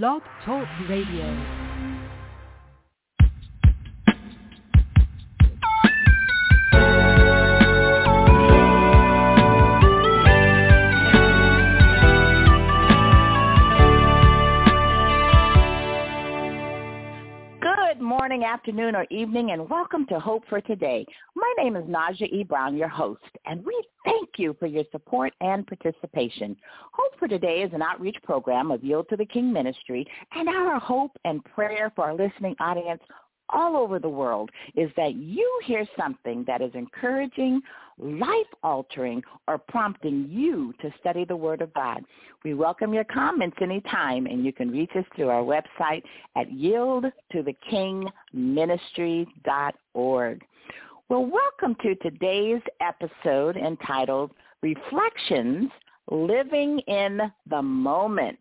Blog Talk Radio. Morning, afternoon, or evening, and welcome to Hope for Today. My name is Naja E. Brown, your host, and we thank you for your support and participation. Hope for Today is an outreach program of Yield to the King Ministry, and our hope and prayer for our listening audience all over the world is that you hear something that is encouraging, life-altering, or prompting you to study the Word of God. We welcome your comments anytime, and you can reach us through our website at yieldtothekingministry.org. Well, welcome to today's episode entitled Reflections, Living in the Moment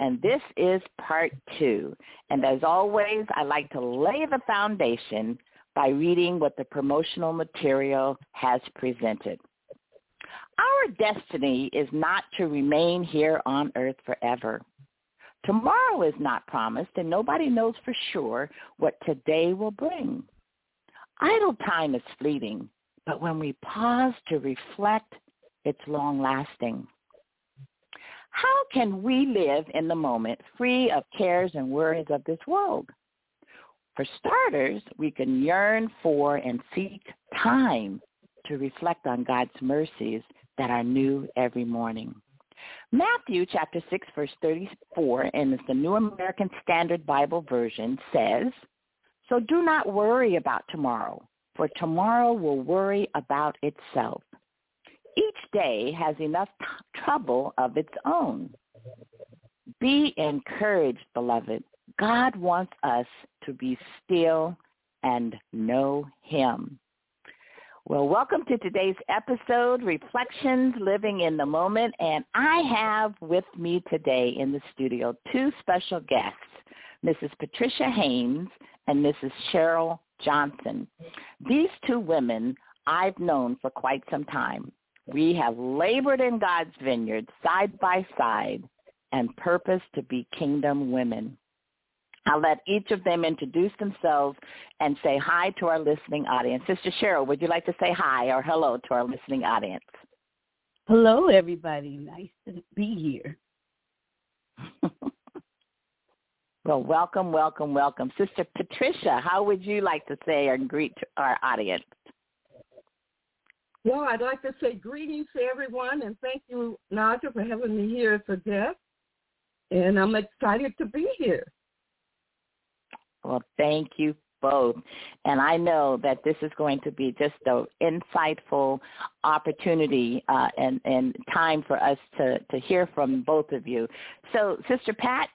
and this is part two. And as always, I like to lay the foundation by reading what the promotional material has presented. Our destiny is not to remain here on earth forever. Tomorrow is not promised, and nobody knows for sure what today will bring. Idle time is fleeting, but when we pause to reflect, it's long-lasting. How can we live in the moment free of cares and worries of this world? For starters, we can yearn for and seek time to reflect on God's mercies that are new every morning. Matthew chapter 6 verse 34 in the New American Standard Bible Version says, So do not worry about tomorrow, for tomorrow will worry about itself. Each day has enough t- trouble of its own. Be encouraged, beloved. God wants us to be still and know him. Well, welcome to today's episode, Reflections Living in the Moment. And I have with me today in the studio two special guests, Mrs. Patricia Haynes and Mrs. Cheryl Johnson. These two women I've known for quite some time. We have labored in God's vineyard side by side and purpose to be kingdom women. I'll let each of them introduce themselves and say hi to our listening audience. Sister Cheryl, would you like to say hi or hello to our listening audience? Hello, everybody. Nice to be here. well, welcome, welcome, welcome. Sister Patricia, how would you like to say or greet our audience? Well, I'd like to say greetings to everyone and thank you, Naja, for having me here as a guest. And I'm excited to be here. Well, thank you both. And I know that this is going to be just an insightful opportunity uh, and, and time for us to, to hear from both of you. So, Sister Pat,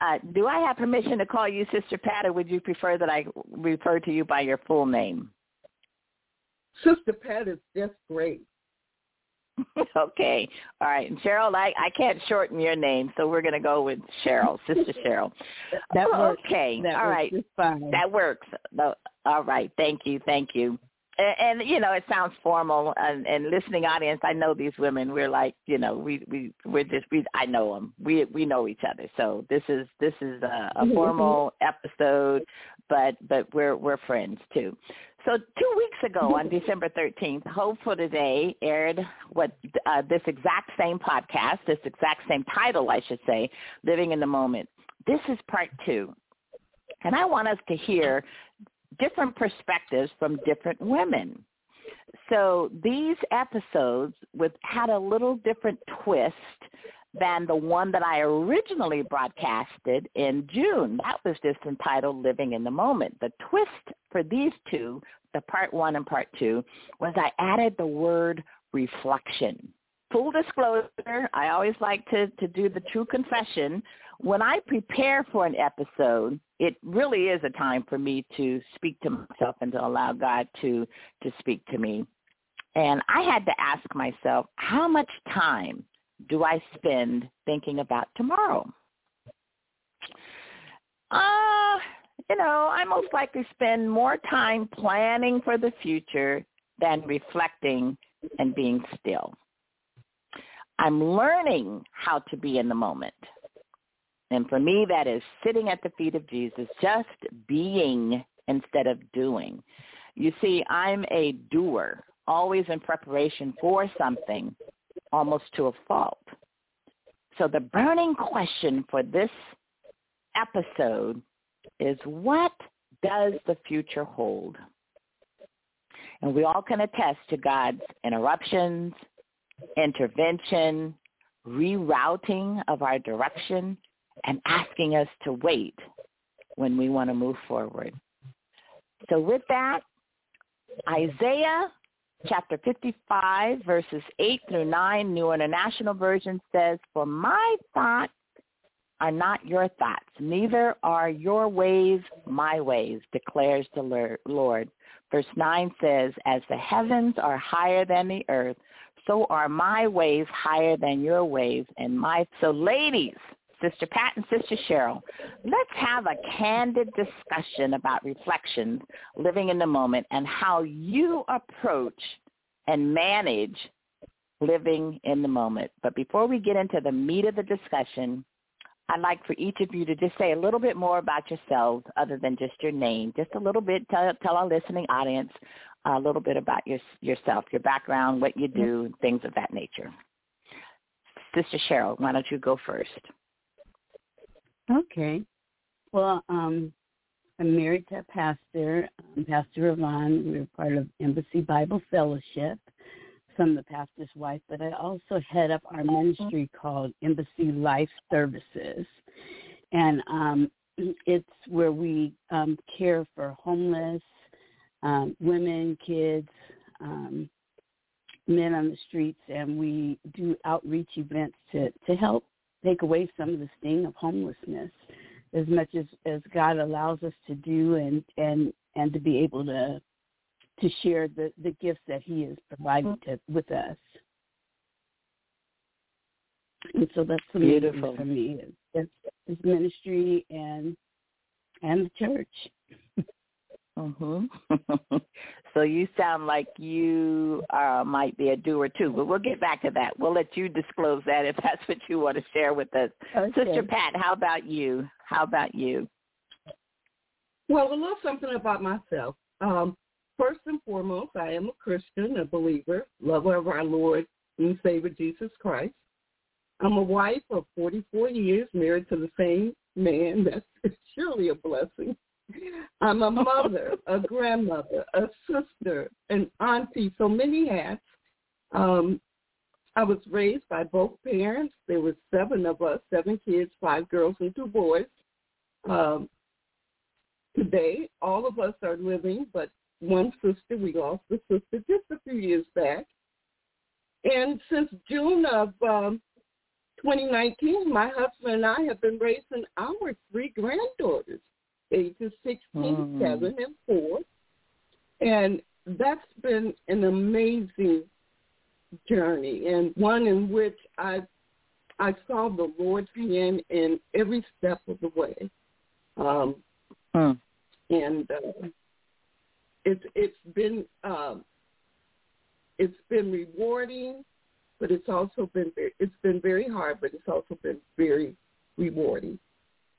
uh, do I have permission to call you Sister Pat, or would you prefer that I refer to you by your full name? Sister Pat is just great. okay. All right. And Cheryl, I, I can't shorten your name, so we're going to go with Cheryl, Sister Cheryl. that works. Okay. That All right. Fine. That works. All right. Thank you. Thank you. And, and you know, it sounds formal. And, and listening audience, I know these women. We're like, you know, we we we're just we. I know them. We we know each other. So this is this is a, a formal episode, but but we're we're friends too. So two weeks ago on December 13th, Hope for Today aired what uh, this exact same podcast, this exact same title, I should say, Living in the Moment. This is part two. And I want us to hear different perspectives from different women. So these episodes with had a little different twist than the one that I originally broadcasted in June. That was just entitled Living in the Moment. The twist for these two, the part one and part two, was I added the word reflection. Full disclosure, I always like to, to do the true confession. When I prepare for an episode, it really is a time for me to speak to myself and to allow God to, to speak to me. And I had to ask myself, how much time do I spend thinking about tomorrow? Uh, you know, I most likely spend more time planning for the future than reflecting and being still. I'm learning how to be in the moment. And for me, that is sitting at the feet of Jesus, just being instead of doing. You see, I'm a doer, always in preparation for something, almost to a fault. So the burning question for this episode is what does the future hold? And we all can attest to God's interruptions, intervention, rerouting of our direction, and asking us to wait when we want to move forward. So with that, Isaiah chapter 55, verses 8 through 9, New International Version says, For my thoughts are not your thoughts, neither are your ways my ways, declares the Lord. Verse 9 says, As the heavens are higher than the earth, so are my ways higher than your ways, and my... So ladies, Sister Pat and Sister Cheryl, let's have a candid discussion about reflections, living in the moment, and how you approach and manage living in the moment. But before we get into the meat of the discussion, I'd like for each of you to just say a little bit more about yourselves other than just your name. Just a little bit, tell, tell our listening audience a little bit about your, yourself, your background, what you do, things of that nature. Sister Cheryl, why don't you go first? Okay. Well, um, I'm married to a pastor, um, Pastor Yvonne. We're part of Embassy Bible Fellowship. I'm the pastor's wife, but I also head up our ministry called Embassy Life Services. And um, it's where we um, care for homeless, um, women, kids, um, men on the streets, and we do outreach events to, to help take away some of the sting of homelessness as much as, as God allows us to do and, and, and to be able to to share the, the gifts that he has provided to, with us. And so that's the beautiful for me. It's, it's ministry and and the church. Mhm. so you sound like you uh, might be a doer too, but we'll get back to that. We'll let you disclose that if that's what you want to share with us. Okay. Sister Pat, how about you? How about you? Well, a little something about myself. Um, first and foremost, I am a Christian, a believer, lover of our Lord and Savior Jesus Christ. I'm a wife of 44 years, married to the same man. That's surely a blessing. I'm a mother, a grandmother, a sister, an auntie, so many hats. Um, I was raised by both parents. There were seven of us, seven kids, five girls and two boys. Um, today, all of us are living, but one sister, we lost the sister just a few years back. And since June of um, 2019, my husband and I have been raising our three granddaughters ages 16, mm. 7, and 4. And that's been an amazing journey and one in which I I saw the Lord's hand in every step of the way. Um, mm. And uh, it's it's been um, it's been rewarding, but it's also been very, it's been very hard, but it's also been very rewarding.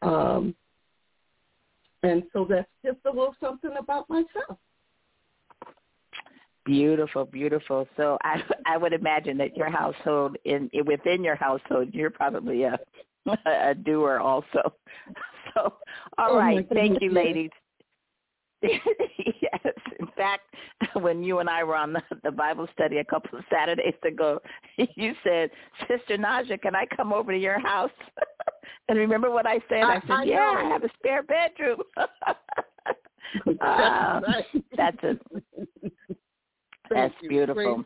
Um, and so that's just a little something about myself. Beautiful, beautiful. So I I would imagine that your household in within your household you're probably a a doer also. So all oh right, thank you ladies. yes. In fact, when you and I were on the, the Bible study a couple of Saturdays ago, you said, Sister Naja, can I come over to your house? and remember what I said? I, I said, I yeah, know. I have a spare bedroom. uh, that's a that's you. beautiful.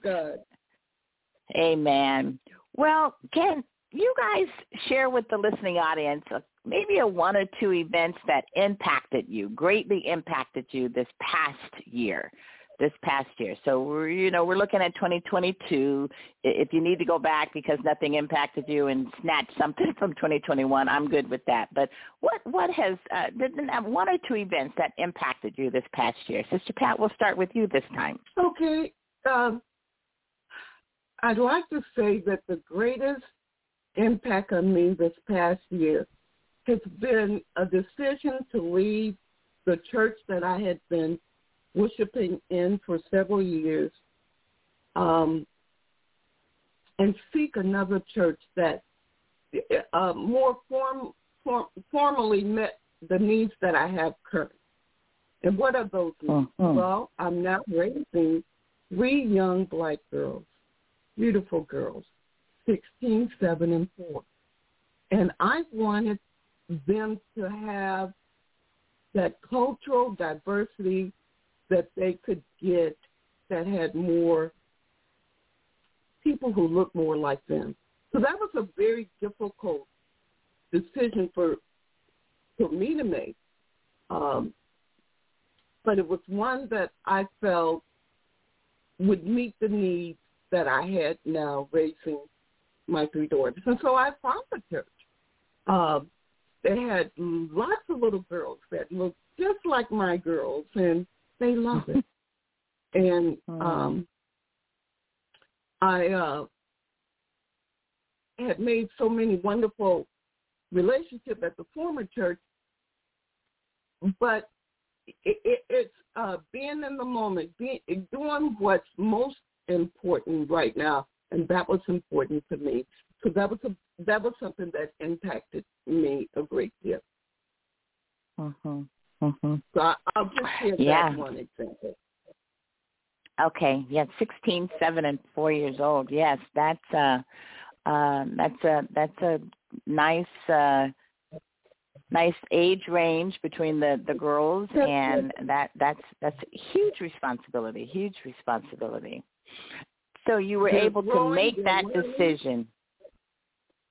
Amen. Well, can you guys share with the listening audience a maybe a one or two events that impacted you, greatly impacted you this past year, this past year. So we're, you know, we're looking at 2022. If you need to go back because nothing impacted you and snatch something from 2021, I'm good with that. But what what has uh, one or two events that impacted you this past year? Sister Pat, we'll start with you this time. Okay. Um, I'd like to say that the greatest impact on me this past year has been a decision to leave the church that I had been worshiping in for several years um, and seek another church that uh, more form, form, formally met the needs that I have currently. And what are those needs? Mm-hmm. Well, I'm now raising three young black girls, beautiful girls, 16, 7, and 4. And I wanted them to have that cultural diversity that they could get that had more people who look more like them. So that was a very difficult decision for for me to make. Um, but it was one that I felt would meet the needs that I had now raising my three daughters. And so I found the church. Um, they had lots of little girls that looked just like my girls, and they love it. and Hmm. um, I uh, had made so many wonderful relationships at the former church, but it, it, it's uh, being in the moment, being, doing what's most important right now, and that was important to me. So that was a, that was something that impacted me a great deal. Mhm. Mhm. So I, I'll just share Yeah. that one example. Okay. Yeah, sixteen, seven, and four years old. Yes, that's uh, uh, that's a that's a nice uh, nice age range between the the girls, and that that's that's a huge responsibility. Huge responsibility. So you were able to make that decision.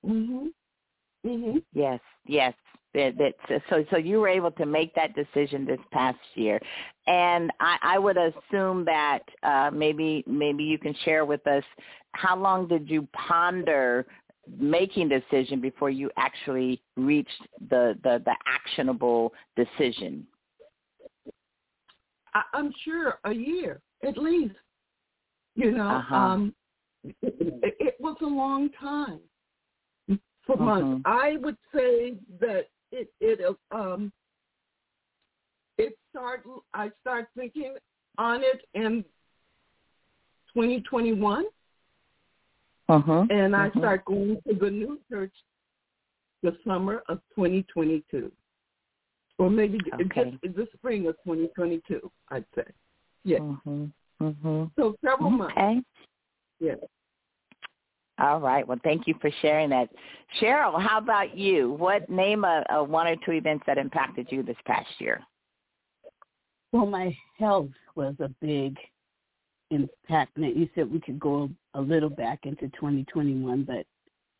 Mhm. Mhm. Yes, yes. That, that, so, so you were able to make that decision this past year, and I, I would assume that uh, maybe maybe you can share with us how long did you ponder making decision before you actually reached the the, the actionable decision. I, I'm sure a year at least. You know, Uh-huh. um, it, it, it was a long time for months. Mhm. I would say that it it um it start I start thinking on it in 2021, Uh-huh. and I Mhm. start going to the new church the summer of 2022, or maybe Okay. just the spring of 2022. I'd say, yeah. Mhm. Mhm. So several months. Okay. Yeah. All right. Well, thank you for sharing that. Cheryl, how about you? What name a, a one or two events that impacted you this past year? Well, my health was a big impact. Now, you said we could go a little back into 2021, but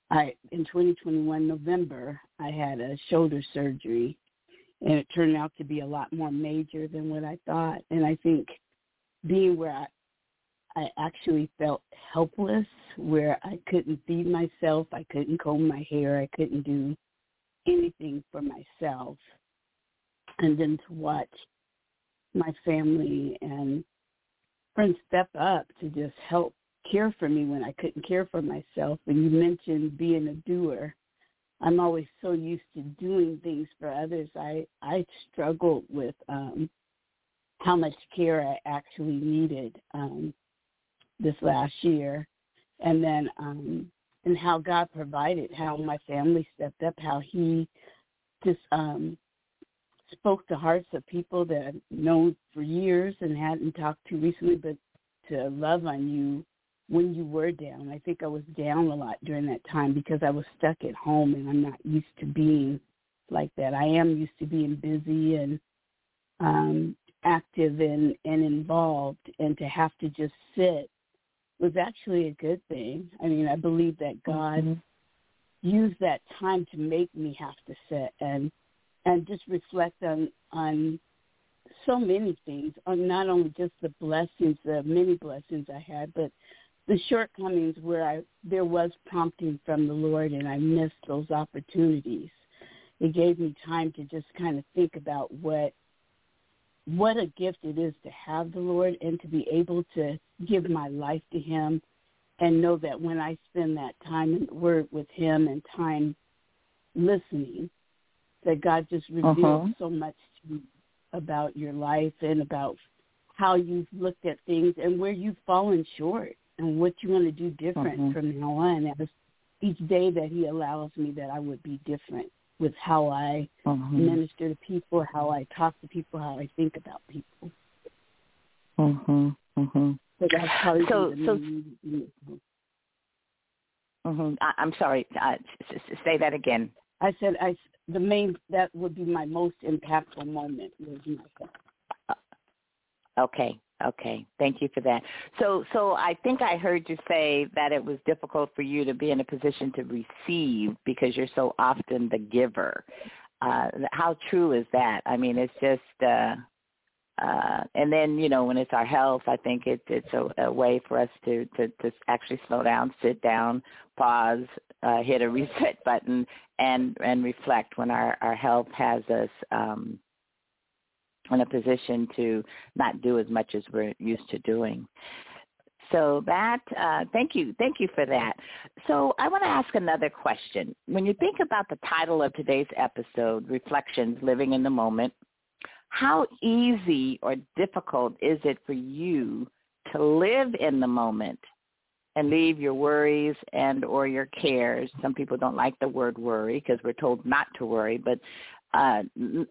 I in 2021 November I had a shoulder surgery, and it turned out to be a lot more major than what I thought. And I think being where I I actually felt helpless, where I couldn't feed myself, I couldn't comb my hair, I couldn't do anything for myself, and then to watch my family and friends step up to just help care for me when I couldn't care for myself. And you mentioned being a doer. I'm always so used to doing things for others. I I struggled with um how much care I actually needed um this last year. And then um and how God provided, how my family stepped up, how he just um spoke to hearts of people that I've known for years and hadn't talked to recently, but to love on you when you were down. I think I was down a lot during that time because I was stuck at home and I'm not used to being like that. I am used to being busy and um active and, and involved and to have to just sit was actually a good thing. I mean, I believe that God Mhm. used that time to make me have to sit and and just reflect on on so many things on not only just the blessings the many blessings i had but the shortcomings where i there was prompting from the lord and i missed those opportunities it gave me time to just kind of think about what what a gift it is to have the lord and to be able to give my life to him and know that when i spend that time in the word with him and time listening that God just reveals uh-huh. so much to you about your life and about how you've looked at things and where you've fallen short and what you want to do different uh-huh. from now on. As each day that He allows me, that I would be different with how I uh-huh. minister to people, how I talk to people, how I think about people. Mhm. Mhm. So that's how so so. Mm-hmm. I, I'm sorry. Uh, say that again. I said I the main that would be my most impactful moment was my uh, Okay. Okay. Thank you for that. So so I think I heard you say that it was difficult for you to be in a position to receive because you're so often the giver. Uh how true is that? I mean, it's just uh uh, and then you know when it's our health, I think it, it's a, a way for us to, to to actually slow down, sit down, pause, uh, hit a reset button, and and reflect when our our health has us um, in a position to not do as much as we're used to doing. So that, uh, thank you, thank you for that. So I want to ask another question. When you think about the title of today's episode, Reflections, Living in the Moment, how easy or difficult is it for you to live in the moment and leave your worries and or your cares some people don't like the word worry because we're told not to worry but uh,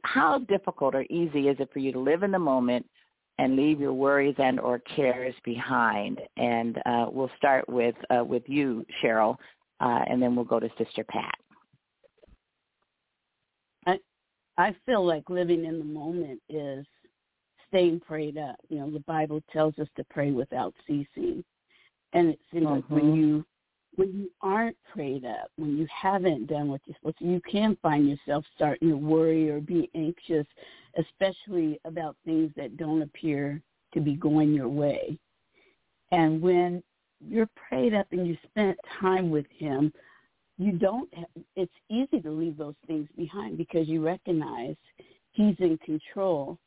how difficult or easy is it for you to live in the moment and leave your worries and or cares behind and uh, we'll start with uh, with you cheryl uh, and then we'll go to sister pat I I feel like living in the moment is staying prayed up. You know, the Bible tells us to pray without ceasing. And it seems like when mm-hmm. you when you aren't prayed up, when you haven't done what you're supposed to, you can find yourself starting to worry or be anxious, especially about things that don't appear to be going your way. And when you're prayed up and you spent time with him, you don't have, it's easy to leave those things behind because you recognize he's in control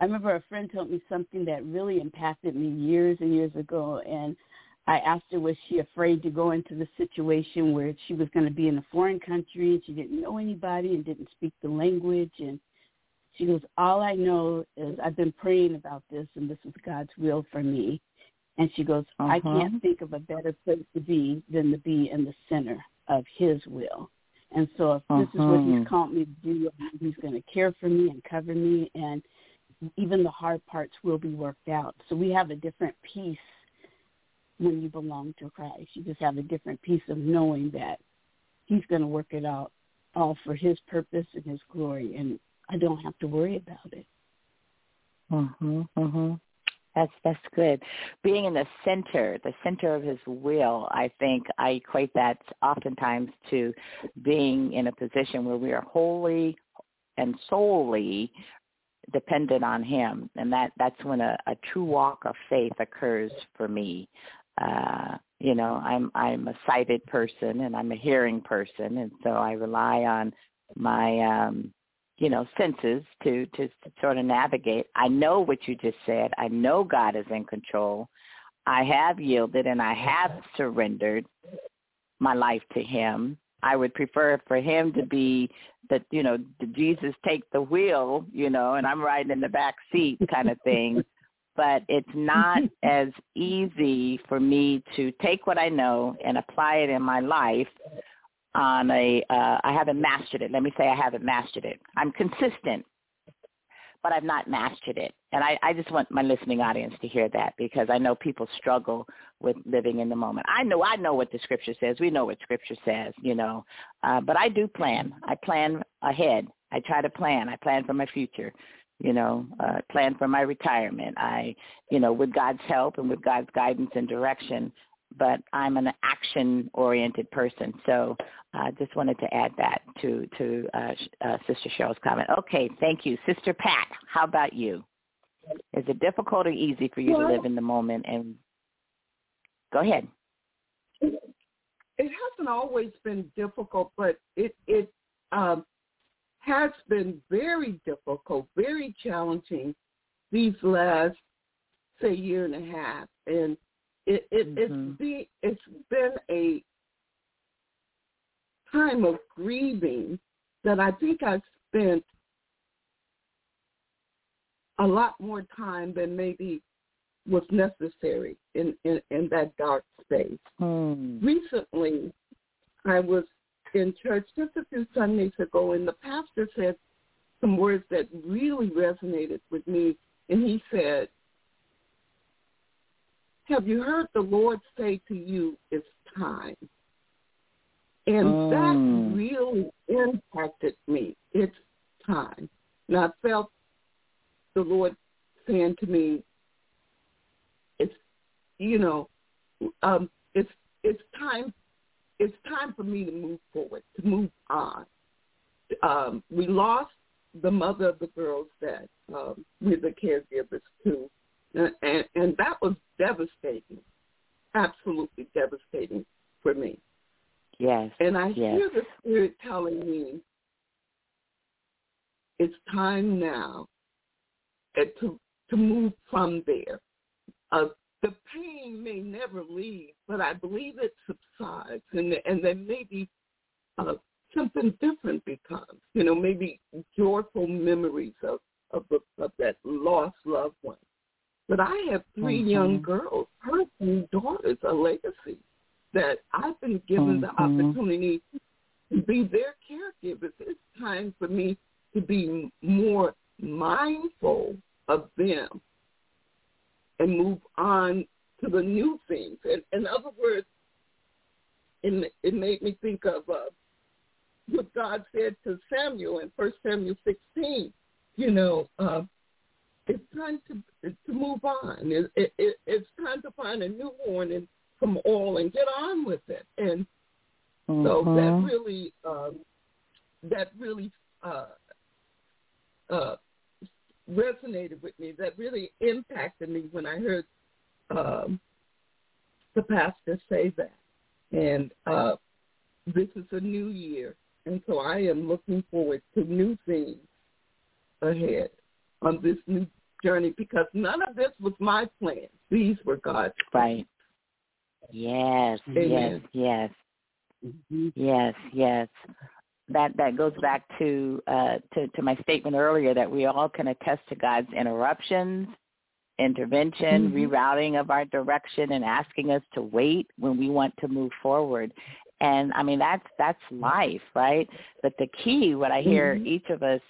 i remember a friend told me something that really impacted me years and years ago and i asked her was she afraid to go into the situation where she was going to be in a foreign country and she didn't know anybody and didn't speak the language and she goes all i know is i've been praying about this and this is god's will for me and she goes uh-huh. i can't think of a better place to be than to be in the center of his will. And so if uh-huh. this is what he's uh-huh. called me to do, he's going to care for me and cover me and even the hard parts will be worked out. So we have a different peace when you belong to Christ. You just have a different peace of knowing that he's going to work it out all for his purpose and his glory and I don't have to worry about it. Mhm. Mhm. That's that's good. Being in the center, the center of his will, I think I equate that oftentimes to being in a position where we are wholly and solely dependent on him. And that that's when a, a true walk of faith occurs for me. Uh, you know, I'm I'm a sighted person and I'm a hearing person. And so I rely on my um you know senses to to sort of navigate. I know what you just said. I know god is in control. I have yielded and i have surrendered my life to him. I would prefer for him to be that you know jesus take the wheel you know and i'm riding in the back seat kind of thing but it's not as easy for me to take what i know and apply it in my life on a uh, I haven't mastered it. Let me say I haven't mastered it. I'm consistent, but I've not mastered it. And I, I just want my listening audience to hear that because I know people struggle with living in the moment. I know I know what the scripture says. We know what scripture says, you know. Uh, but I do plan. I plan ahead. I try to plan. I plan for my future you know, uh, plan for my retirement. I, you know, with God's help and with God's guidance and direction, but I'm an action-oriented person. So I uh, just wanted to add that to to uh, uh, Sister Cheryl's comment. Okay, thank you, Sister Pat. How about you? Is it difficult or easy for you well, to live in the moment? And go ahead. It, it hasn't always been difficult, but it it um, has been very difficult, very challenging these last say year and a half, and it, it mm-hmm. it's be it's been a time of grieving that I think I spent a lot more time than maybe was necessary in, in, in that dark space. Hmm. Recently, I was in church just a few Sundays ago, and the pastor said some words that really resonated with me. And he said, have you heard the Lord say to you, it's time? And Mm. that really impacted me. It's time. And I felt the Lord saying to me, it's, you know, um, it's, it's time, it's time for me to move forward, to move on. Um, we lost the mother of the girls that um, we're the caregivers to and, and, and that was devastating, absolutely devastating for me. Yes. And I yes. hear the Spirit telling me, it's time now uh, to to move from there. Uh, the pain may never leave, but I believe it subsides, and and then maybe uh, something different becomes. You know, maybe joyful memories of of, the, of that lost loved one. But I have 3 Mhm. young girls, her two daughters, a legacy that I've been given the Mhm. opportunity to be their caregivers. It's time for me to be more mindful of them and move on to the new things. And in other words, it, it made me think of uh, what God said to Samuel in First Samuel 16. You know, uh, it's time to to move on. It, it, it, it's time to find a new horn and some oil and get on with it. And so that Mhm. really um, that really uh, uh, resonated with me. That really impacted me when I heard um, the pastor say that. And uh, this is a new year, and so I am looking forward to new things ahead on this new journey because none of this was my plan. These were God's Right. Yes, yes, Amen. yes, Mhm. yes, yes. That that goes back to uh to, to my statement earlier that we all can attest to God's interruptions, intervention, Mhm. rerouting of our direction and asking us to wait when we want to move forward. And I mean that's that's life, right? But the key what I hear Mhm. each of us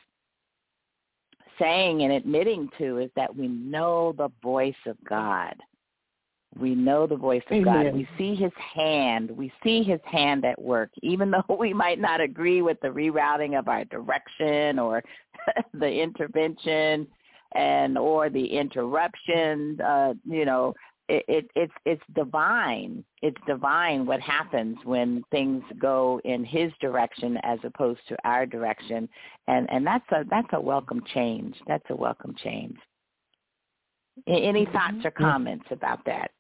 saying and admitting to is that we know the voice of God. We know the voice of God. We see his hand. We see his hand at work, even though we might not agree with the rerouting of our direction or the intervention and or the interruption. Uh, you know, it, it, it's it's divine. It's divine what happens when things go in his direction as opposed to our direction, and and that's a that's a welcome change. That's a welcome change. Any thoughts or comments about that?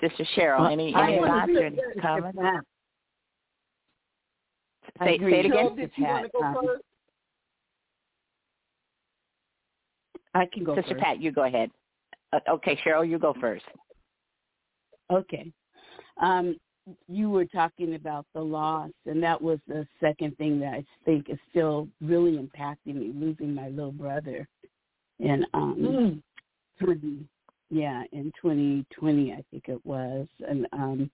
Sister Cheryl, any I any wanna thoughts or that- comments? Yeah, I Say, say it again. Cheryl, did you want to go Pat, um, first? I can go Sister first. Pat, you go ahead. Uh, okay, Cheryl, you go first. Okay. Um, you were talking about the loss, and that was the second thing that I think is still really impacting me, losing my little brother. And um, Mm. 20, yeah, in 2020, I think it was, and um,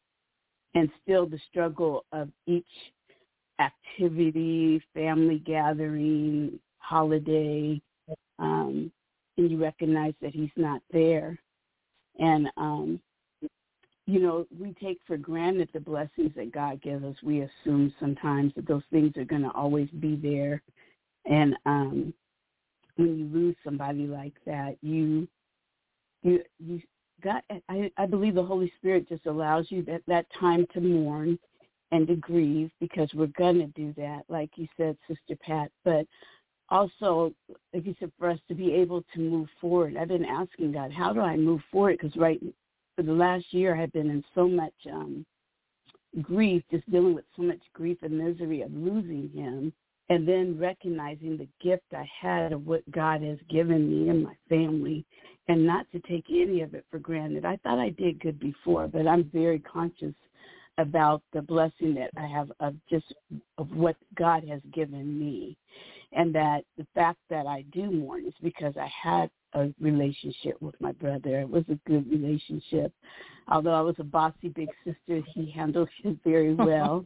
and still the struggle of each activity, family gathering, holiday, um, and you recognize that he's not there, and um, you know we take for granted the blessings that God gives us. We assume sometimes that those things are going to always be there, and um, when you lose somebody like that, you you you got I, I believe the Holy Spirit just allows you that that time to mourn and to grieve because we're gonna do that, like you said, Sister Pat. But also, like you said, for us to be able to move forward. I've been asking God, how do I move forward? Because right for the last year, I've been in so much um grief, just dealing with so much grief and misery of losing him and then recognizing the gift I had of what God has given me and my family and not to take any of it for granted. I thought I did good before, but I'm very conscious about the blessing that I have of just of what God has given me, and that the fact that I do mourn is because I had a relationship with my brother. It was a good relationship. Although I was a bossy big sister, he handled it very well.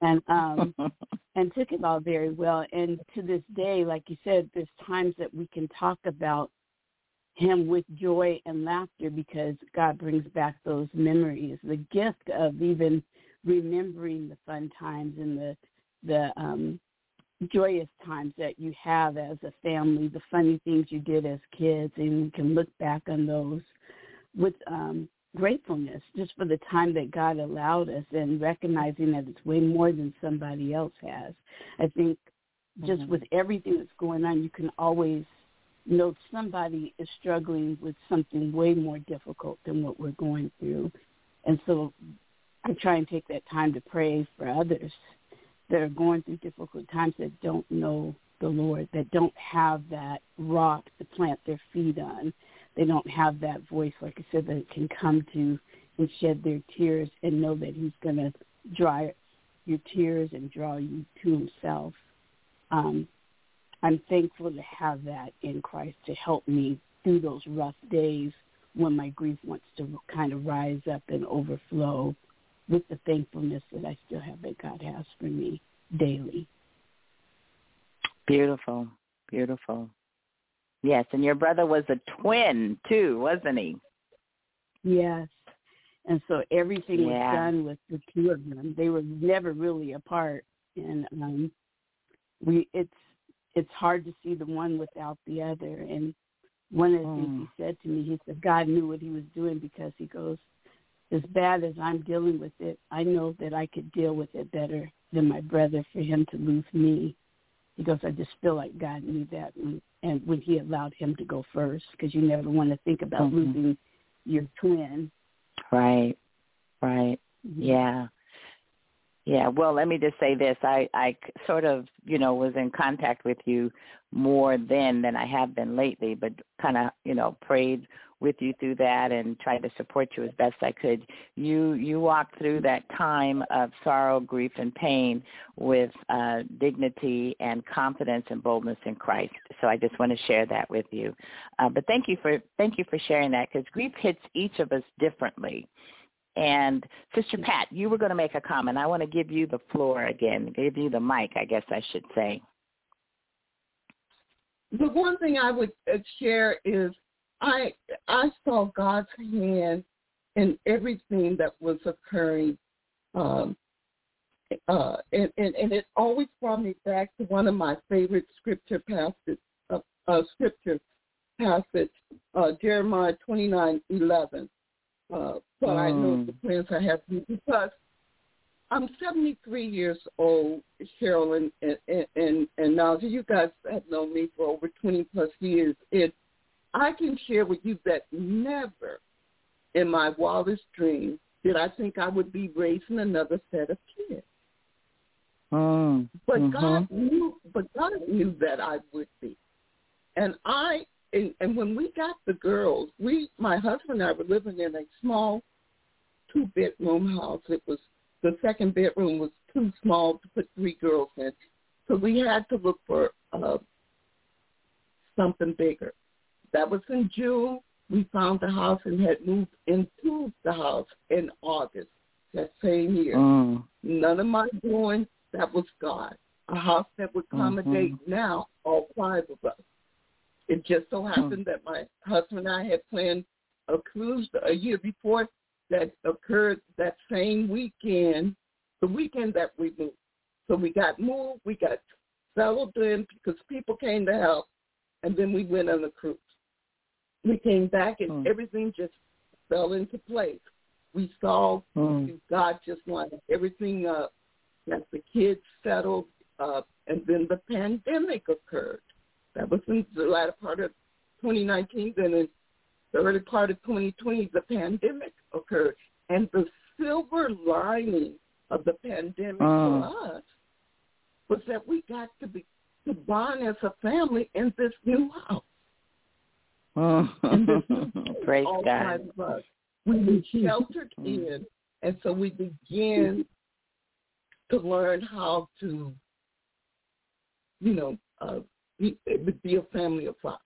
And um and took it all very well. And to this day, like you said, there's times that we can talk about him with joy and laughter because God brings back those memories. The gift of even remembering the fun times and the the um joyous times that you have as a family, the funny things you did as kids, and we can look back on those with um, gratefulness just for the time that God allowed us and recognizing that it's way more than somebody else has. I think just mm-hmm. with everything that's going on, you can always know somebody is struggling with something way more difficult than what we're going through. And so I try and take that time to pray for others that are going through difficult times that don't know the Lord, that don't have that rock to plant their feet on. They don't have that voice, like I said, that can come to and shed their tears and know that he's going to dry your tears and draw you to himself. Um, I'm thankful to have that in Christ to help me through those rough days when my grief wants to kind of rise up and overflow with the thankfulness that I still have that God has for me daily. Beautiful, beautiful. Yes, and your brother was a twin too, wasn't he? Yes. And so everything yeah. was done with the two of them. They were never really apart and um we it's it's hard to see the one without the other and one of the mm. things he said to me, he said God knew what he was doing because he goes, as bad as I'm dealing with it, I know that I could deal with it better than my brother for him to lose me. He goes, I just feel like God knew that, and, and when He allowed him to go first, because you never want to think about mm-hmm. losing your twin. Right, right, mm-hmm. yeah. Yeah, well, let me just say this. I, I sort of, you know, was in contact with you more then than I have been lately, but kind of, you know, prayed with you through that and tried to support you as best I could. You you walked through that time of sorrow, grief, and pain with uh, dignity and confidence and boldness in Christ. So I just want to share that with you. Uh, but thank you for thank you for sharing that because grief hits each of us differently. And Sister Pat, you were going to make a comment. I want to give you the floor again, give you the mic, I guess I should say. The one thing I would uh, share is I I saw God's hand in everything that was occurring, um, uh, and, and and it always brought me back to one of my favorite scripture passages, uh, uh, scripture passage, uh, Jeremiah twenty nine eleven. Uh, but mm. I know mm. the plans I have for because I'm 73 years old, Cheryl, and and and, and now you guys have known me for over 20 plus years. It I can share with you that never in my wildest dreams did I think I would be raising another set of kids. Mm, but mm-hmm. God knew but God knew that I would be. And I and, and when we got the girls, we my husband and I were living in a small two bedroom house. It was the second bedroom was too small to put three girls in. So we had to look for uh something bigger. That was in June. We found the house and had moved into the house in August that same year. Mm. None of my doing. That was God. A house that would accommodate mm-hmm. now all five of us. It just so mm. happened mm. that my husband and I had planned a cruise a year before that occurred that same weekend, the weekend that we moved. So we got moved, we got settled in because people came to help, and then we went on a cruise we came back and mm. everything just fell into place. We saw mm. God just lined everything up, that the kids settled up, and then the pandemic occurred. That was in the latter part of 2019. Then in the early part of 2020, the pandemic occurred. And the silver lining of the pandemic mm. for us was that we got to be to bond as a family in this new house. Praise God. We were sheltered mm. in, And so we begin to learn how to, you know, uh, be, be a family of five.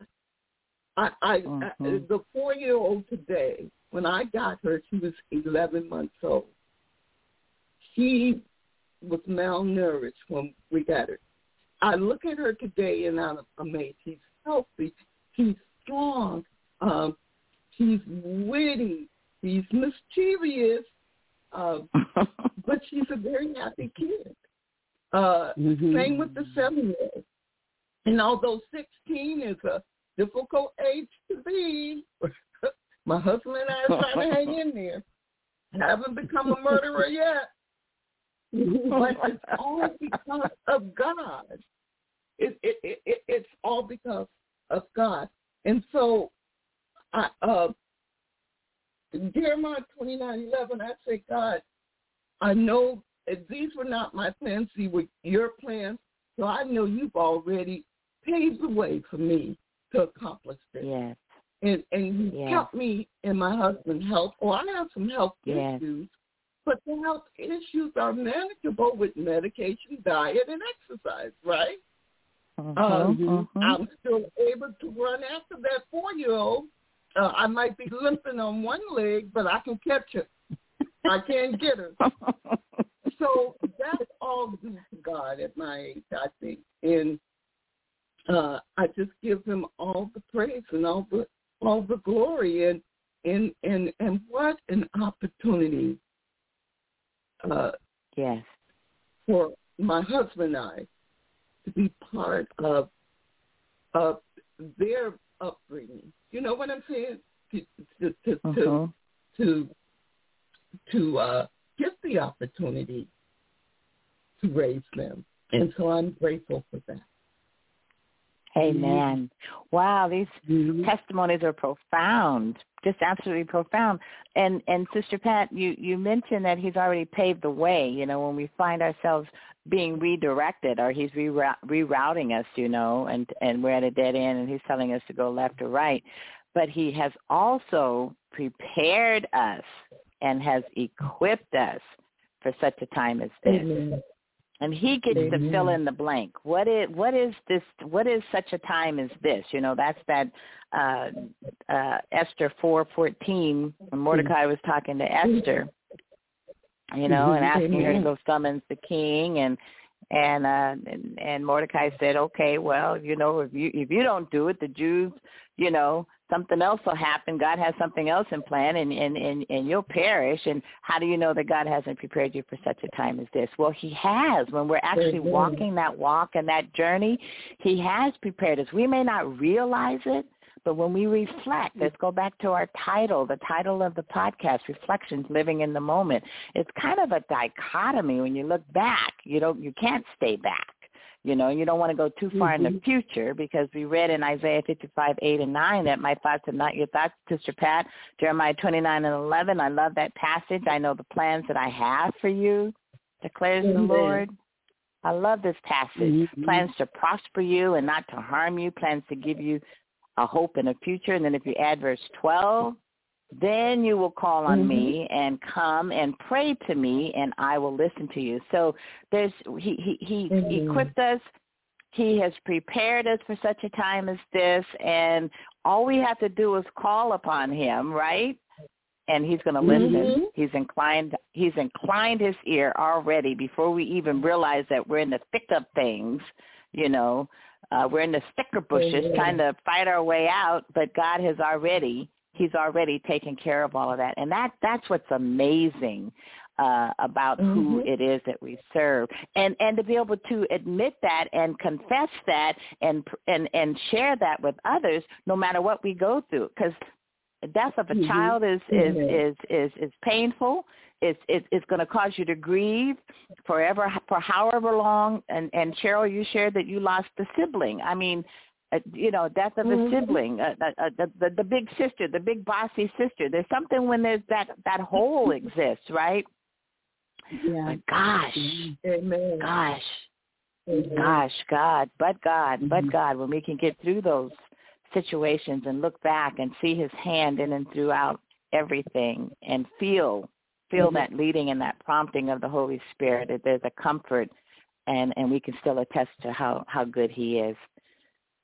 I, I, mm-hmm. I the four-year-old today, when I got her, she was 11 months old. She was malnourished when we got her. I look at her today and I'm amazed. She's healthy. She's strong. Um, she's witty. She's mischievous. Uh, but she's a very happy kid. Uh, mm-hmm. Same with the seven-year-old. And although 16 is a difficult age to be, my husband and I are trying to hang in there. I Haven't become a murderer yet. but it's all because of God. It, it, it, it, it's all because of God. And so, I, uh, Jeremiah twenty nine eleven, I say, God, I know these were not my plans, these were your plans. So I know you've already paved the way for me to accomplish this. Yes. And and you yes. helped me and my husband health. Or I have some health yes. issues, but the health issues are manageable with medication, diet, and exercise, right? Mm-hmm, um, mm-hmm. I'm still able to run after that four-year-old. Uh, I might be limping on one leg, but I can catch her. I can't get her. so that's all due to God at my age, I think. And uh, I just give him all the praise and all the all the glory and and and and what an opportunity uh yes for my husband and I to be part of of their upbringing. You know what I'm saying? To to to uh-huh. to, to, to uh, get the opportunity to raise them, and so I'm grateful for that. Amen. Wow, these mm-hmm. testimonies are profound, just absolutely profound. And and Sister Pat, you you mentioned that he's already paved the way. You know, when we find ourselves being redirected, or he's rerouting us, you know, and and we're at a dead end, and he's telling us to go left or right. But he has also prepared us and has equipped us for such a time as this. Amen and he gets Amen. to fill in the blank. What is what is this? What is such a time as this? You know, that's that uh, uh, Esther four fourteen. When Mordecai was talking to Esther, you know, and asking Amen. her to go summons the king, and and uh, and, and Mordecai said, okay, well, you know, if you if you don't do it, the Jews, you know, something else will happen. God has something else in plan and, and, and, and you'll perish. And how do you know that God hasn't prepared you for such a time as this? Well, he has. When we're actually walking that walk and that journey, he has prepared us. We may not realize it, but when we reflect, let's go back to our title, the title of the podcast, Reflections, Living in the Moment. It's kind of a dichotomy when you look back. You don't, you can't stay back you know, you don't want to go too far mm-hmm. in the mm-hmm. future because we read in Isaiah 55, 8 and 9 that my thoughts are not your thoughts, Sister Pat. Jeremiah 29 and 11, I love that passage. I know the plans that I have for you, declares the Lord. I love this passage. Mm-hmm. Plans to prosper you and not to harm you, plans to give you a hope in a future. And then if you add verse 12, then you will call on mm-hmm. me and come and pray to me and I will listen to you. So there's he he he mm-hmm. equipped us. He has prepared us for such a time as this and all we have to do is call upon him, right? And he's going to listen. Mm-hmm. He's inclined he's inclined his ear already before we even realize that we're in the thick of things, you know. Uh, we're in the sticker bushes trying to fight our way out, but God has already he's already taken care of all of that. And that that's what's amazing uh, about mm-hmm. who it is that we serve, and and to be able to admit that and confess that and and and share that with others, no matter what we go through, because death of a mm-hmm. child is is, mm-hmm. is is is painful. It's it's, it's going to cause you to grieve forever for however long. And and Cheryl, you shared that you lost a sibling. I mean, uh, you know, death of a mm-hmm. sibling, uh, uh, the, the the big sister, the big bossy sister. There's something when there's that that hole exists, right? Yeah. But gosh, Amen. gosh, gosh, God, but God, mm-hmm. but God, when we can get through those situations and look back and see His hand in and throughout everything and feel feel mm-hmm. that leading and that prompting of the Holy Spirit, that there's a comfort, and and we can still attest to how how good He is.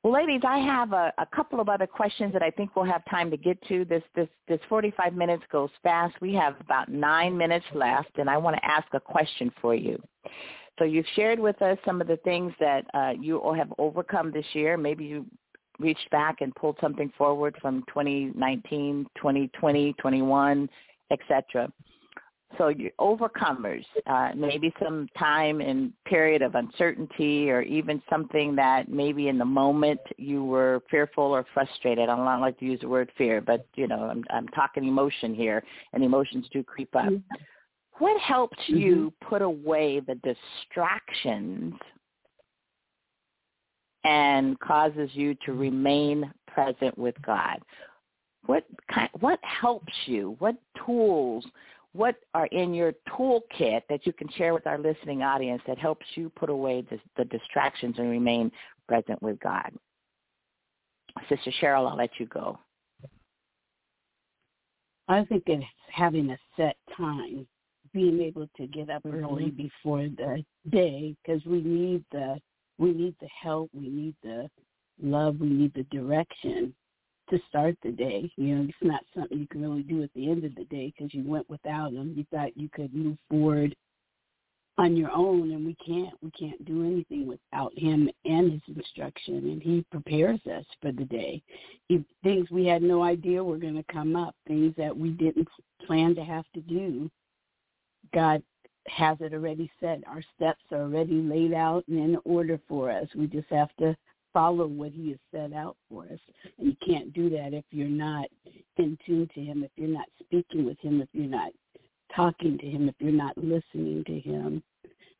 Well, ladies, I have a, a couple of other questions that I think we'll have time to get to. This this this 45 minutes goes fast. We have about nine minutes left, and I want to ask a question for you. So you've shared with us some of the things that uh, you all have overcome this year. Maybe you reached back and pulled something forward from 2019, 2020, 21, etc. So you're overcomers, uh, maybe some time and period of uncertainty or even something that maybe in the moment you were fearful or frustrated. I don't like to use the word fear, but you know, I'm, I'm talking emotion here and emotions do creep up. Mm-hmm. What helped mm-hmm. you put away the distractions and causes you to remain present with God? What kind, what helps you? What tools, what are in your toolkit that you can share with our listening audience that helps you put away the, the distractions and remain present with God? Sister Cheryl, I'll let you go. I think it's having a set time being able to get up mm-hmm. early before the day because we need the we need the help, we need the love, we need the direction to start the day. You know, it's not something you can really do at the end of the day because you went without them. You thought you could move forward on your own, and we can't. We can't do anything without him and his instruction, and he prepares us for the day. He, things we had no idea were going to come up, things that we didn't plan to have to do. God has it already set. Our steps are already laid out and in order for us. We just have to follow what he has set out for us. And you can't do that if you're not in tune to him, if you're not speaking with him, if you're not talking to him, if you're not listening to him.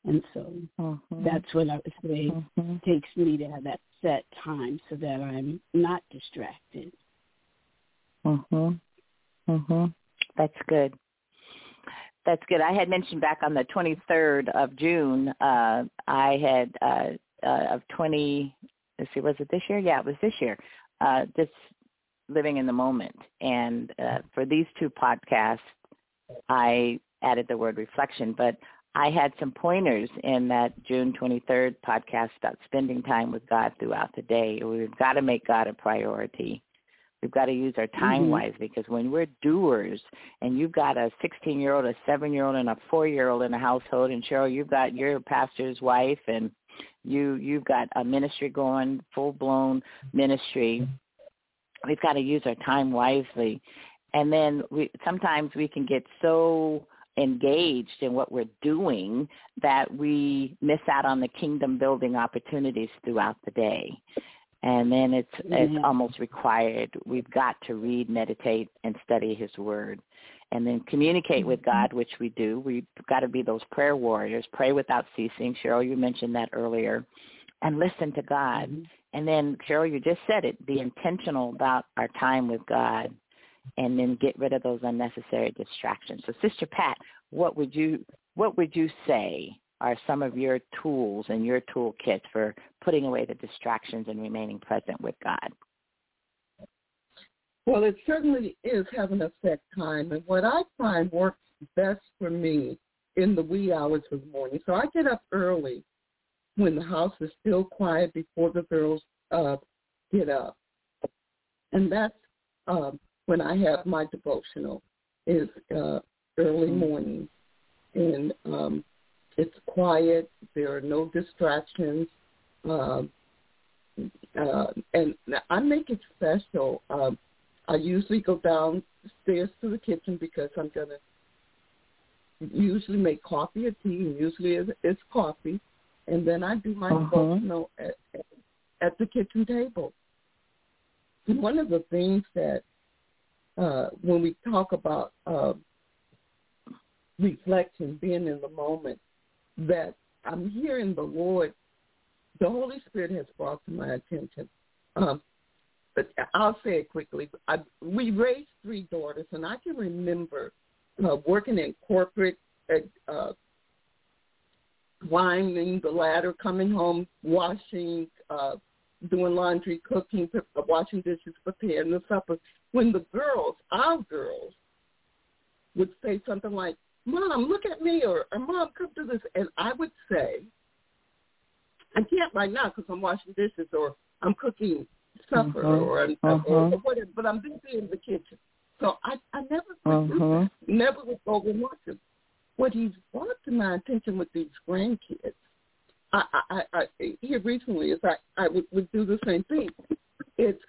And so mm-hmm. that's what I would say mm-hmm. takes me to have that set time so that I'm not distracted. Mhm. Mhm. That's good. That's good. I had mentioned back on the 23rd of June, uh, I had uh, uh, of 20. Let's see, was it this year? Yeah, it was this year. Uh, just living in the moment, and uh, for these two podcasts, I added the word reflection. But I had some pointers in that June 23rd podcast about spending time with God throughout the day. We've got to make God a priority. We've got to use our time mm-hmm. wisely because when we're doers and you've got a 16 year old, a seven year old, and a four year old in a household, and Cheryl, you've got your pastor's wife, and you you've got a ministry going, full blown ministry. We've got to use our time wisely, and then we sometimes we can get so engaged in what we're doing that we miss out on the kingdom building opportunities throughout the day and then it's mm-hmm. it's almost required. We've got to read, meditate, and study His Word, and then communicate mm-hmm. with God, which we do. We've got to be those prayer warriors. Pray without ceasing. Cheryl, you mentioned that earlier, and listen to God. Mm-hmm. And then Cheryl, you just said it. Be intentional about our time with God, and then get rid of those unnecessary distractions. So, Sister Pat, what would you what would you say are some of your tools and your toolkits for putting away the distractions and remaining present with God? Well, it certainly is having a set time. And what I find works best for me in the wee hours of the morning. So I get up early when the house is still quiet before the girls uh, get up. And that's uh, when I have my devotional is uh, early mm-hmm. morning. And um, it's quiet. There are no distractions. Um, uh, and I make it special. Um, I usually go downstairs to the kitchen because I'm going to usually make coffee or tea, and usually it's, coffee. And then I do my uh-huh. devotional at, at, at the kitchen table. And one of the things that uh, when we talk about uh, reflection, being in the moment, that I'm hearing the Lord, the Holy Spirit has brought to my attention. Um, but I'll say it quickly. I, we raised three daughters, and I can remember uh, working in corporate, uh, climbing the ladder, coming home, washing, uh, doing laundry, cooking, washing dishes, preparing the supper. When the girls, our girls, would say something like, Mom, look at me, or, or Mom, come do this. And I would say, I can't right now because I'm washing dishes or I'm cooking supper Mhm. or, I'm, Mhm. or, or whatever, but I'm busy in the kitchen. So I, I never would that. Never would go and watch him. What he's brought to my attention with these grandkids, I, I, I, I here recently is I, I would, would do the same thing. It's,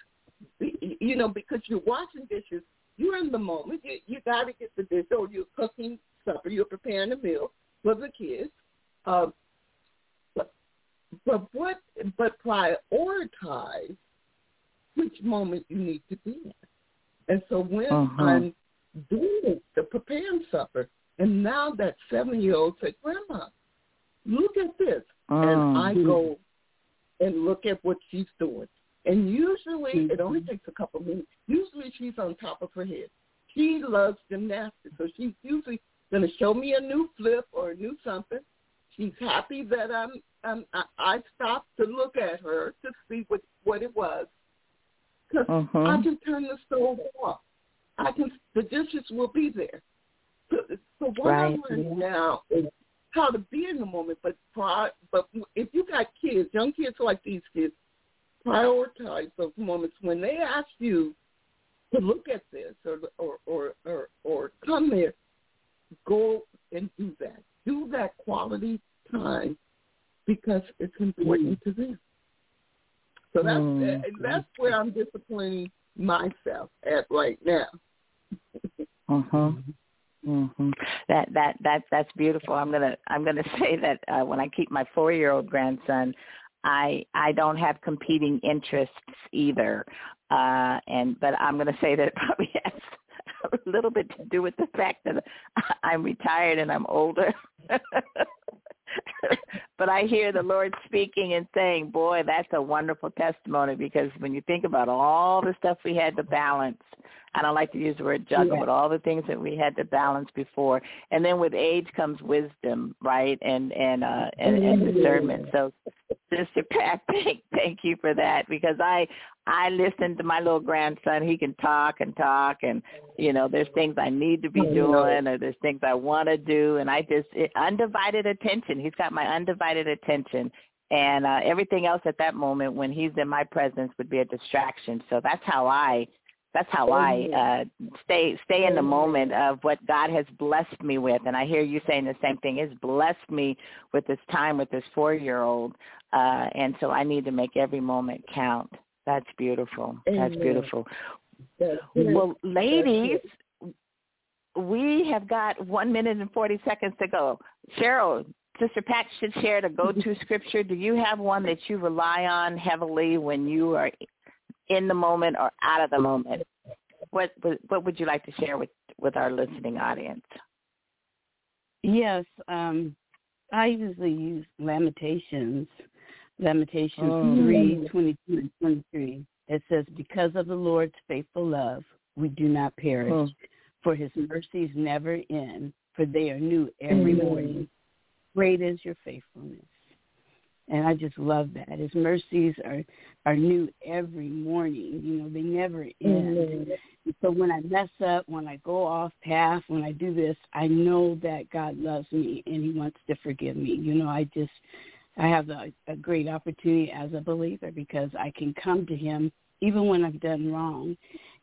you know, because you're washing dishes, you're in the moment. You, you got to get the dish, or you're cooking supper, you're preparing a meal for the kids. Uh, but, but what, but prioritize which moment you need to be in. And so when Mhm. I'm doing the preparing supper, and now that seven-year-old said, Grandma, look at this. And I Mm. go and look at what she's doing. And usually, it only takes a couple minutes. Usually she's on top of her head. She loves gymnastics, so she's usually going to show me a new flip or a new something. She's happy that I'm, I'm I, I stopped to look at her to see what what it was, because Mhm. I can turn the stove off. I can the dishes will be there. So, so what Right. I'm learning now is how to be in the moment. But pri- but if you got kids, young kids like these kids, prioritize those moments when they ask you to look at this or or or or, or come there. Go and do that. Do that quality time because it's important to them. So that's Mm. and that's where I'm disciplining myself at right now. Mhm. Mhm. That that that that's beautiful. I'm gonna I'm gonna say that uh, when I keep my four year old grandson, I I don't have competing interests either. Uh, and but I'm gonna say that it probably has little bit to do with the fact that I'm retired and I'm older. but I hear the Lord speaking and saying, "Boy, that's a wonderful testimony." Because when you think about all the stuff we had to balance, I don't like to use the word juggle, Yeah. but all the things that we had to balance before, and then with age comes wisdom, right, and and uh, and, and discernment. So, Sister Pat, thank thank you for that because I I listen to my little grandson. He can talk and talk, and you know, there's things I need to be doing, or there's things I want to do, and I just it, undivided attention. He's got my undivided attention, and uh, everything else at that moment when he's in my presence would be a distraction. So that's how I that's how I uh, stay stay in the moment of what God has blessed me with. And I hear you saying the same thing. It's blessed me with this time with this four year old, uh, and so I need to make every moment count. That's beautiful. That's beautiful. Well, ladies, we have got one minute and 40 seconds to go. Cheryl, Sister Pat should share the go-to scripture. Do you have one that you rely on heavily when you are in the moment or out of the moment? What what would you like to share with with our listening audience? Yes, um, I usually use Lamentations, Lamentations Oh. three twenty two and twenty three. It says, "Because of the Lord's faithful love, we do not perish, Oh. for His mercies never end, for they are new every morning. Great is your faithfulness." And I just love that. His mercies are are new every morning. You know, they never end. So when I mess up, when I go off path, when I do this, I know that God loves me and He wants to forgive me. You know, I just I have a, a great opportunity as a believer because I can come to Him even when I've done wrong,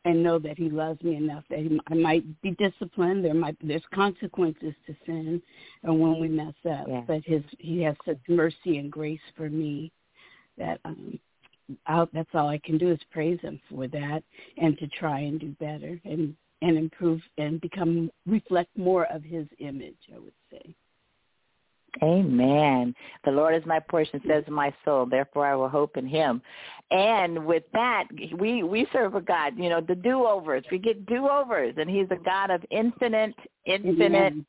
and know that He loves me enough that he, I might be disciplined. There might there's consequences to sin, and when we mess up, Yeah. but His He has such mercy and grace for me that um, I'll, that's all I can do is praise him for that and to try and do better and and improve and become reflect more of his image. I would say. Amen. The Lord is my portion, mm. says my soul. Therefore, I will hope in Him. And with that, we we serve a God. You know, the do overs. We get do overs, and He's a God of infinite, infinite Amen.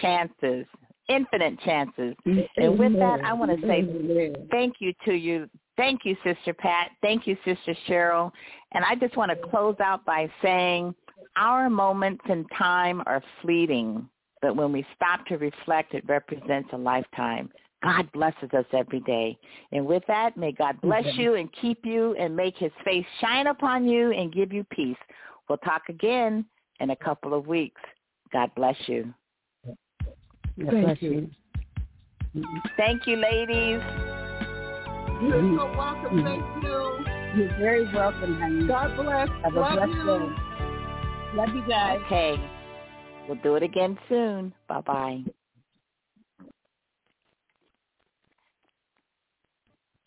chances, infinite chances. Mm-hmm. And with that, I want to say Amen. thank you to you. Thank you, Sister Pat. Thank you, Sister Cheryl. And I just want to close out by saying our moments in time are fleeting, but when we stop to reflect, it represents a lifetime. God blesses us every day. And with that, may God bless you and keep you and make his face shine upon you and give you peace. We'll talk again in a couple of weeks. God bless you. God Thank bless you. you. Thank you, ladies. You're so mm-hmm. welcome. Thank you. You're very welcome, honey. God bless. Have a Love blessed you. day. Love you guys. Okay. We'll do it again soon. Bye-bye.